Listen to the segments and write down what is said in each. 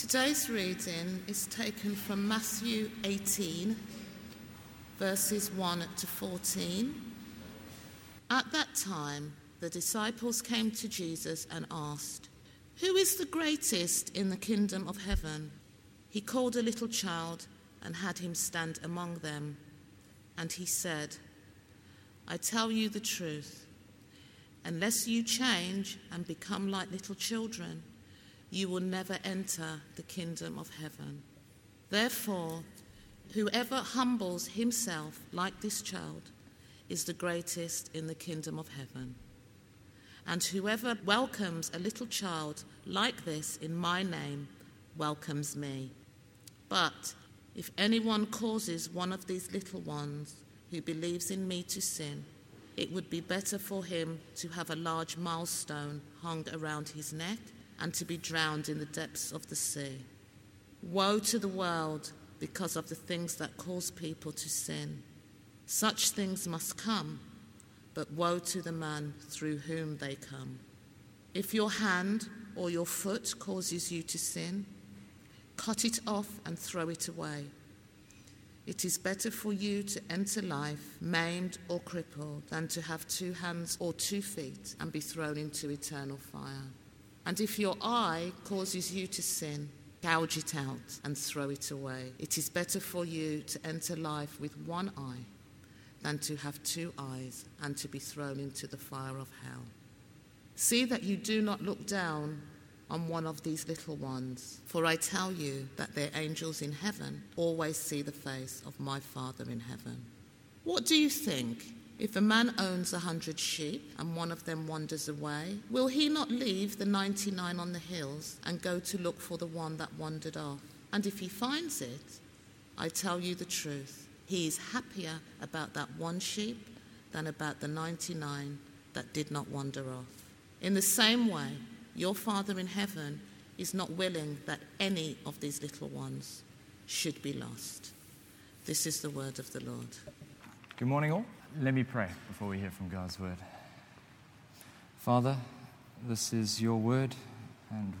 Today's reading is taken from Matthew 18, verses 1 to 14. At that time, the disciples came to Jesus and asked, Who is the greatest in the kingdom of heaven? He called a little child and had him stand among them. And he said, I tell you the truth. Unless you change and become like little children, you will never enter the kingdom of heaven. Therefore, whoever humbles himself like this child is the greatest in the kingdom of heaven. And whoever welcomes a little child like this in my name welcomes me. But if anyone causes one of these little ones who believes in me to sin, it would be better for him to have a large millstone hung around his neck and to be drowned in the depths of the sea. Woe to the world because of the things that cause people to sin. Such things must come, but woe to the man through whom they come. If your hand or your foot causes you to sin, cut it off and throw it away. It is better for you to enter life maimed or crippled than to have two hands or two feet and be thrown into eternal fire. And if your eye causes you to sin, gouge it out and throw it away. It is better for you to enter life with one eye than to have two eyes and to be thrown into the fire of hell. See that you do not look down on one of these little ones, for I tell you that their angels in heaven always see the face of my Father in heaven. What do you think? If a man owns a hundred sheep and one of them wanders away, will he not leave the 99 on the hills and go to look for the one that wandered off? And if he finds it, I tell you the truth, he is happier about that one sheep than about the 99 that did not wander off. In the same way, your Father in heaven is not willing that any of these little ones should be lost. This is the word of the Lord. Good morning, all. Let me pray before we hear from God's word. Father, this is your word, and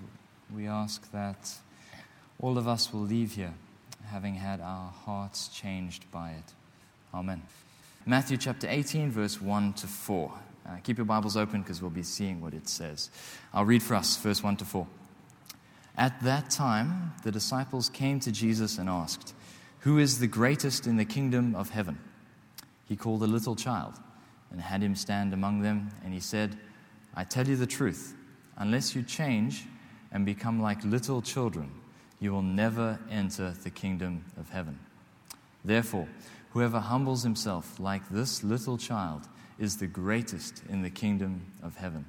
we ask that all of us will leave here having had our hearts changed by it. Amen. Matthew chapter 18, verse 1 to 4. Uh, keep your Bibles open because we'll be seeing what it says. I'll read for us, verse 1 to 4. At that time, the disciples came to Jesus and asked, Who is the greatest in the kingdom of heaven? He called a little child and had him stand among them, and he said, I tell you the truth, unless you change and become like little children, you will never enter the kingdom of heaven. Therefore, whoever humbles himself like this little child is the greatest in the kingdom of heaven.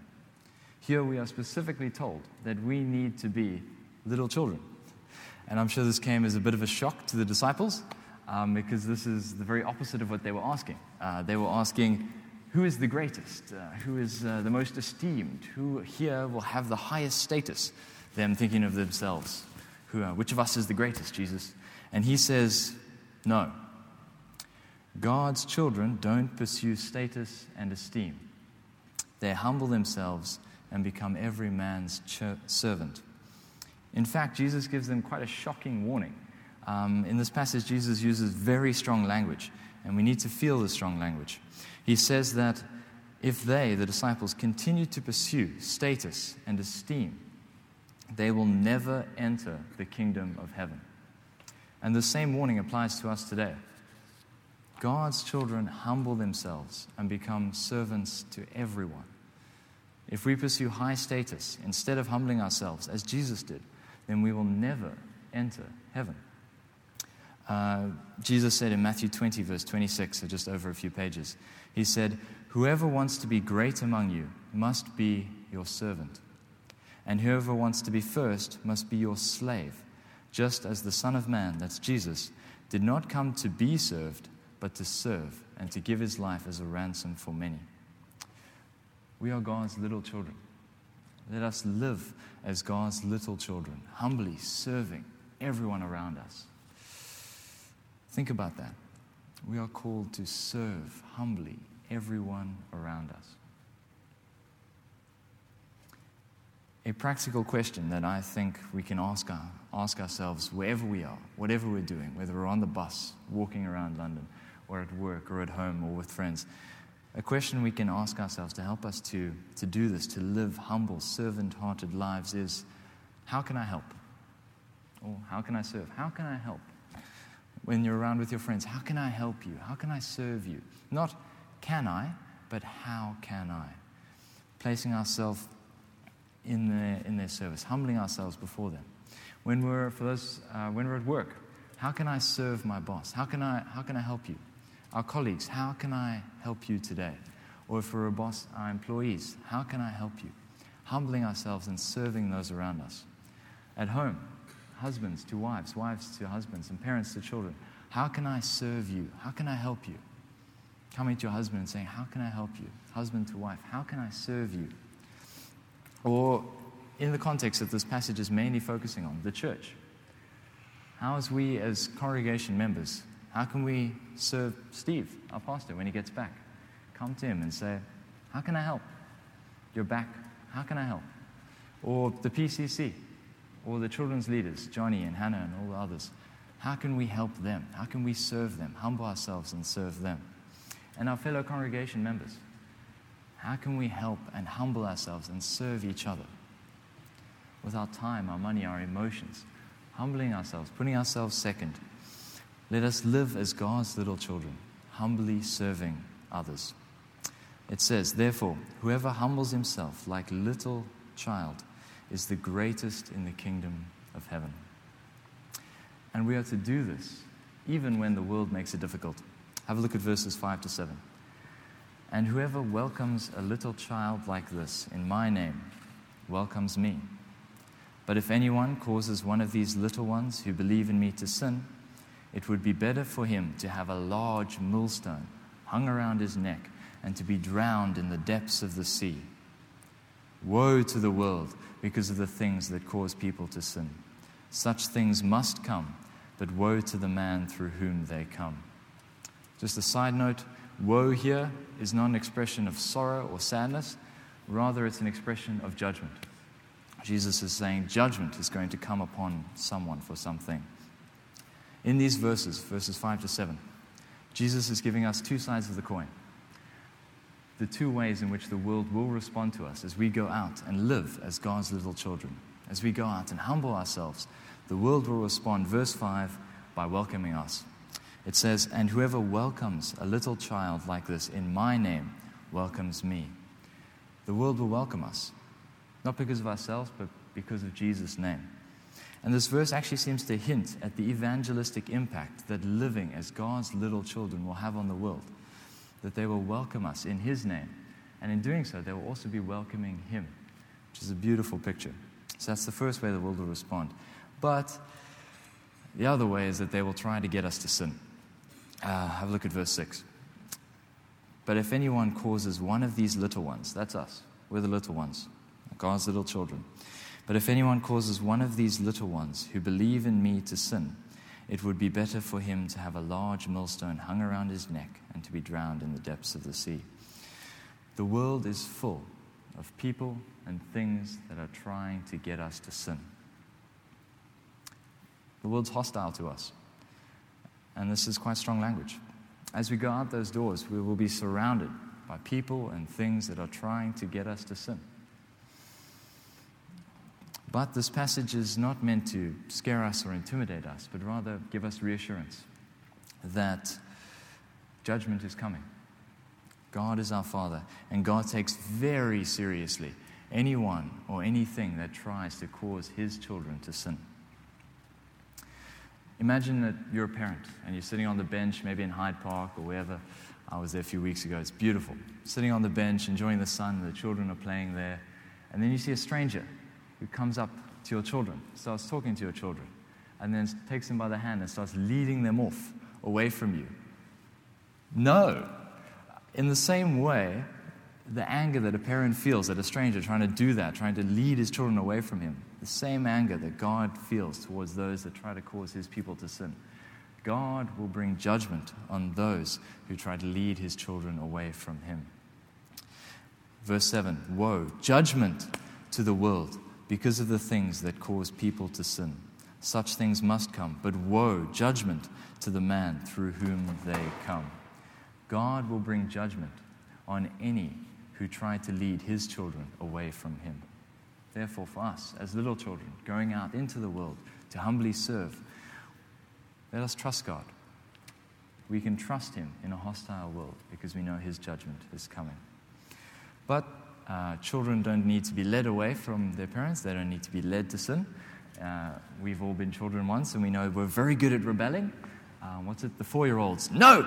Here we are specifically told that we need to be little children. And I'm sure this came as a bit of a shock to the disciples um, because this is the very opposite of what they were asking. Uh, they were asking, who is the greatest? Uh, who is uh, the most esteemed? Who here will have the highest status? Them thinking of themselves. Who, which of us is the greatest, Jesus? And he says, no. God's children don't pursue status and esteem. They humble themselves and become every man's ch- servant. In fact, Jesus gives them quite a shocking warning. Um, in this passage, Jesus uses very strong language, and we need to feel the strong language. He says that if they, the disciples, continue to pursue status and esteem, they will never enter the kingdom of heaven. And the same warning applies to us today. God's children humble themselves and become servants to everyone. If we pursue high status instead of humbling ourselves, as Jesus did, then we will never enter heaven. Uh, Jesus said in Matthew 20, verse 26, so just over a few pages, He said, Whoever wants to be great among you must be your servant, and whoever wants to be first must be your slave, just as the Son of Man, that's Jesus, did not come to be served, but to serve and to give his life as a ransom for many. We are God's little children. Let us live as God's little children, humbly serving everyone around us. Think about that. We are called to serve humbly everyone around us. a practical question that I think we can ask, our, ask ourselves wherever we are, whatever we're doing, whether we're on the bus, walking around London, or at work, or at home, or with friends. A question we can ask ourselves to help us to, to do this, to live humble, servant hearted lives is how can I help? Or how can I serve? How can I help? When you're around with your friends, how can I help you? How can I serve you? Not can I, but how can I? Placing ourselves in their, in their service, humbling ourselves before them. When we're, for those, uh, when we're at work, how can I serve my boss? How can I, how can I help you? Our colleagues, how can I help you today? Or if we're a boss, our employees, how can I help you? Humbling ourselves and serving those around us. At home, husbands to wives, wives to husbands, and parents to children. How can I serve you? How can I help you? Coming to your husband and saying, How can I help you? Husband to wife, how can I serve you? Or in the context that this passage is mainly focusing on, the church. How, as we as congregation members, how can we serve Steve, our pastor, when he gets back? Come to him and say, How can I help? You're back. How can I help? Or the PCC, or the children's leaders, Johnny and Hannah and all the others. How can we help them? How can we serve them? Humble ourselves and serve them. And our fellow congregation members. How can we help and humble ourselves and serve each other? With our time, our money, our emotions, humbling ourselves, putting ourselves second. Let us live as God's little children, humbly serving others. It says, Therefore, whoever humbles himself like little child is the greatest in the kingdom of heaven. And we are to do this even when the world makes it difficult. Have a look at verses 5 to 7. And whoever welcomes a little child like this in my name welcomes me. But if anyone causes one of these little ones who believe in me to sin, it would be better for him to have a large millstone hung around his neck and to be drowned in the depths of the sea. Woe to the world because of the things that cause people to sin. Such things must come, but woe to the man through whom they come. Just a side note woe here is not an expression of sorrow or sadness, rather, it's an expression of judgment. Jesus is saying judgment is going to come upon someone for something. In these verses, verses 5 to 7, Jesus is giving us two sides of the coin. The two ways in which the world will respond to us as we go out and live as God's little children. As we go out and humble ourselves, the world will respond, verse 5, by welcoming us. It says, And whoever welcomes a little child like this in my name welcomes me. The world will welcome us, not because of ourselves, but because of Jesus' name. And this verse actually seems to hint at the evangelistic impact that living as God's little children will have on the world. That they will welcome us in His name. And in doing so, they will also be welcoming Him, which is a beautiful picture. So that's the first way the world will respond. But the other way is that they will try to get us to sin. Uh, have a look at verse 6. But if anyone causes one of these little ones, that's us, we're the little ones, God's little children. But if anyone causes one of these little ones who believe in me to sin, it would be better for him to have a large millstone hung around his neck and to be drowned in the depths of the sea. The world is full of people and things that are trying to get us to sin. The world's hostile to us. And this is quite strong language. As we go out those doors, we will be surrounded by people and things that are trying to get us to sin. But this passage is not meant to scare us or intimidate us, but rather give us reassurance that judgment is coming. God is our Father, and God takes very seriously anyone or anything that tries to cause His children to sin. Imagine that you're a parent and you're sitting on the bench, maybe in Hyde Park or wherever. I was there a few weeks ago. It's beautiful. Sitting on the bench, enjoying the sun, the children are playing there, and then you see a stranger who comes up to your children, starts talking to your children, and then takes them by the hand and starts leading them off away from you. No. In the same way, the anger that a parent feels at a stranger trying to do that, trying to lead his children away from him, the same anger that God feels towards those that try to cause his people to sin. God will bring judgment on those who try to lead his children away from him. Verse 7 Woe, judgment to the world because of the things that cause people to sin. Such things must come, but woe, judgment to the man through whom they come. God will bring judgment on any who try to lead his children away from him. Therefore, for us, as little children, going out into the world to humbly serve, let us trust God. We can trust him in a hostile world because we know his judgment is coming. But uh, children don't need to be led away from their parents, they don't need to be led to sin. Uh, we've all been children once, and we know we're very good at rebelling. Uh, what's it? The four year olds. No,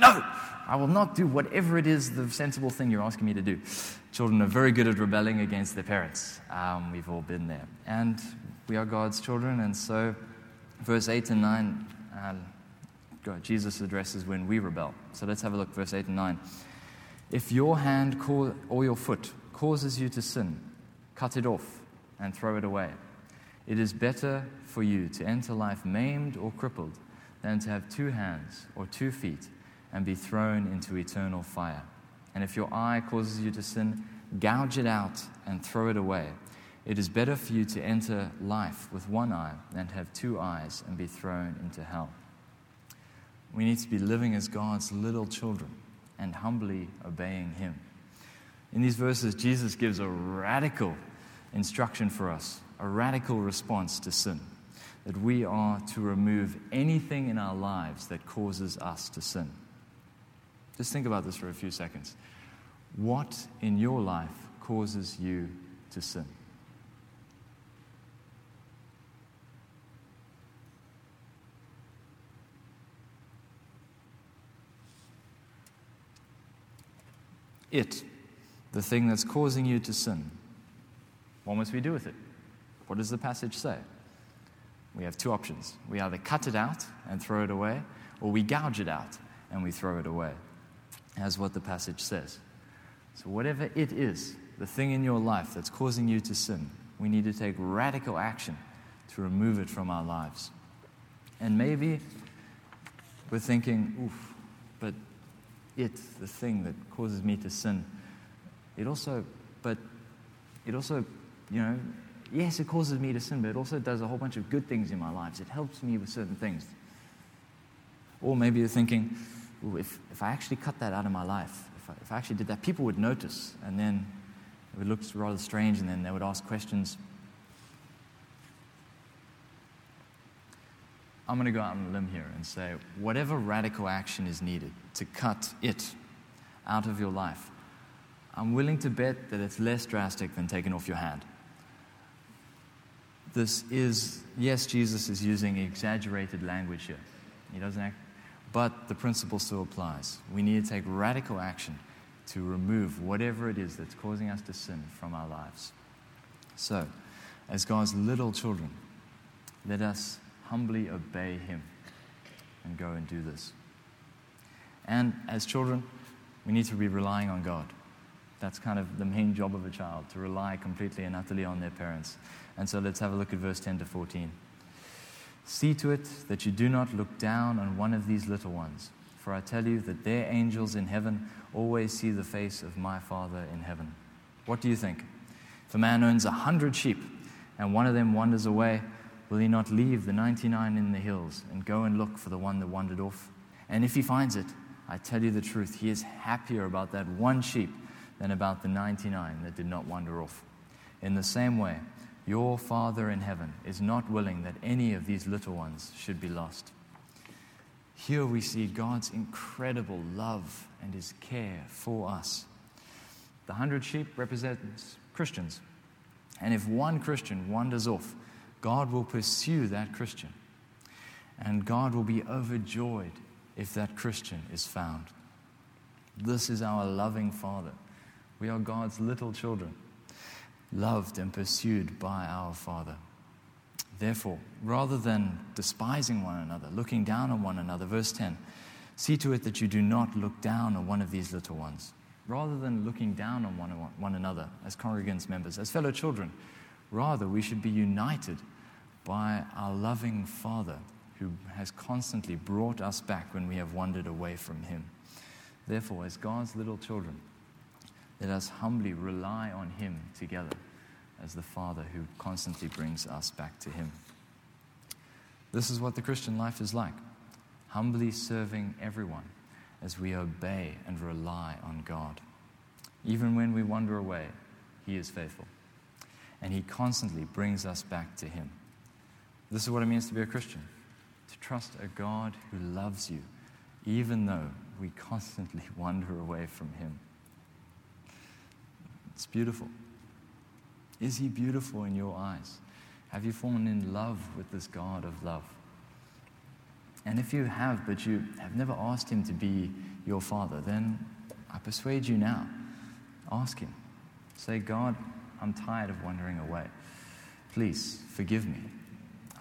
no, I will not do whatever it is the sensible thing you're asking me to do. Children are very good at rebelling against their parents. Um, we've all been there. And we are God's children, and so verse 8 and 9, uh, God, Jesus addresses when we rebel. So let's have a look, verse 8 and 9. If your hand or your foot causes you to sin, cut it off and throw it away. It is better for you to enter life maimed or crippled than to have two hands or two feet and be thrown into eternal fire. And if your eye causes you to sin, gouge it out and throw it away. It is better for you to enter life with one eye than to have two eyes and be thrown into hell. We need to be living as God's little children and humbly obeying Him. In these verses, Jesus gives a radical instruction for us, a radical response to sin. That we are to remove anything in our lives that causes us to sin. Just think about this for a few seconds. What in your life causes you to sin? It the thing that's causing you to sin. What must we do with it? What does the passage say? We have two options. We either cut it out and throw it away, or we gouge it out and we throw it away, as what the passage says. So, whatever it is, the thing in your life that's causing you to sin, we need to take radical action to remove it from our lives. And maybe we're thinking, oof, but it, the thing that causes me to sin, it also, but it also, you know, yes, it causes me to sin, but it also does a whole bunch of good things in my lives. It helps me with certain things. Or maybe you're thinking, if, if I actually cut that out of my life, if I, if I actually did that, people would notice, and then it would look rather strange, and then they would ask questions. I'm going to go out on a limb here and say whatever radical action is needed to cut it out of your life, I'm willing to bet that it's less drastic than taking off your hand. This is, yes, Jesus is using exaggerated language here. He doesn't act, but the principle still applies. We need to take radical action to remove whatever it is that's causing us to sin from our lives. So, as God's little children, let us humbly obey Him and go and do this. And as children, we need to be relying on God. That's kind of the main job of a child, to rely completely and utterly on their parents. And so let's have a look at verse 10 to 14. See to it that you do not look down on one of these little ones, for I tell you that their angels in heaven always see the face of my Father in heaven. What do you think? If a man owns a hundred sheep and one of them wanders away, will he not leave the 99 in the hills and go and look for the one that wandered off? And if he finds it, I tell you the truth, he is happier about that one sheep than about the 99 that did not wander off. In the same way, your Father in heaven is not willing that any of these little ones should be lost. Here we see God's incredible love and his care for us. The hundred sheep represents Christians. And if one Christian wanders off, God will pursue that Christian. And God will be overjoyed if that Christian is found. This is our loving Father we are God's little children, loved and pursued by our Father. Therefore, rather than despising one another, looking down on one another, verse 10, see to it that you do not look down on one of these little ones. Rather than looking down on one, one another as congregants members, as fellow children, rather we should be united by our loving Father who has constantly brought us back when we have wandered away from Him. Therefore, as God's little children, let us humbly rely on Him together as the Father who constantly brings us back to Him. This is what the Christian life is like humbly serving everyone as we obey and rely on God. Even when we wander away, He is faithful. And He constantly brings us back to Him. This is what it means to be a Christian to trust a God who loves you, even though we constantly wander away from Him. It's beautiful. Is He beautiful in your eyes? Have you fallen in love with this God of love? And if you have, but you have never asked Him to be your Father, then I persuade you now. Ask Him. Say, God, I'm tired of wandering away. Please forgive me.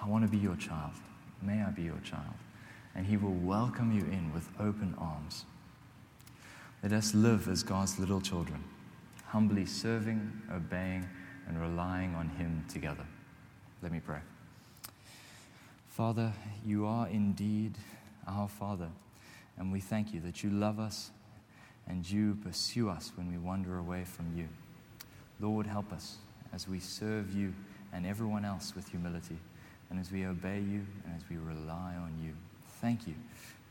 I want to be your child. May I be your child. And He will welcome you in with open arms. Let us live as God's little children, humbly serving, obeying, and relying on Him together. Let me pray. Father, you are indeed our Father, and we thank you that you love us and you pursue us when we wander away from you. Lord, help us as we serve you and everyone else with humility, and as we obey you and as we rely on you. Thank you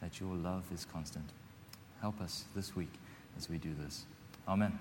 that your love is constant. Help us this week as we do this. Amen.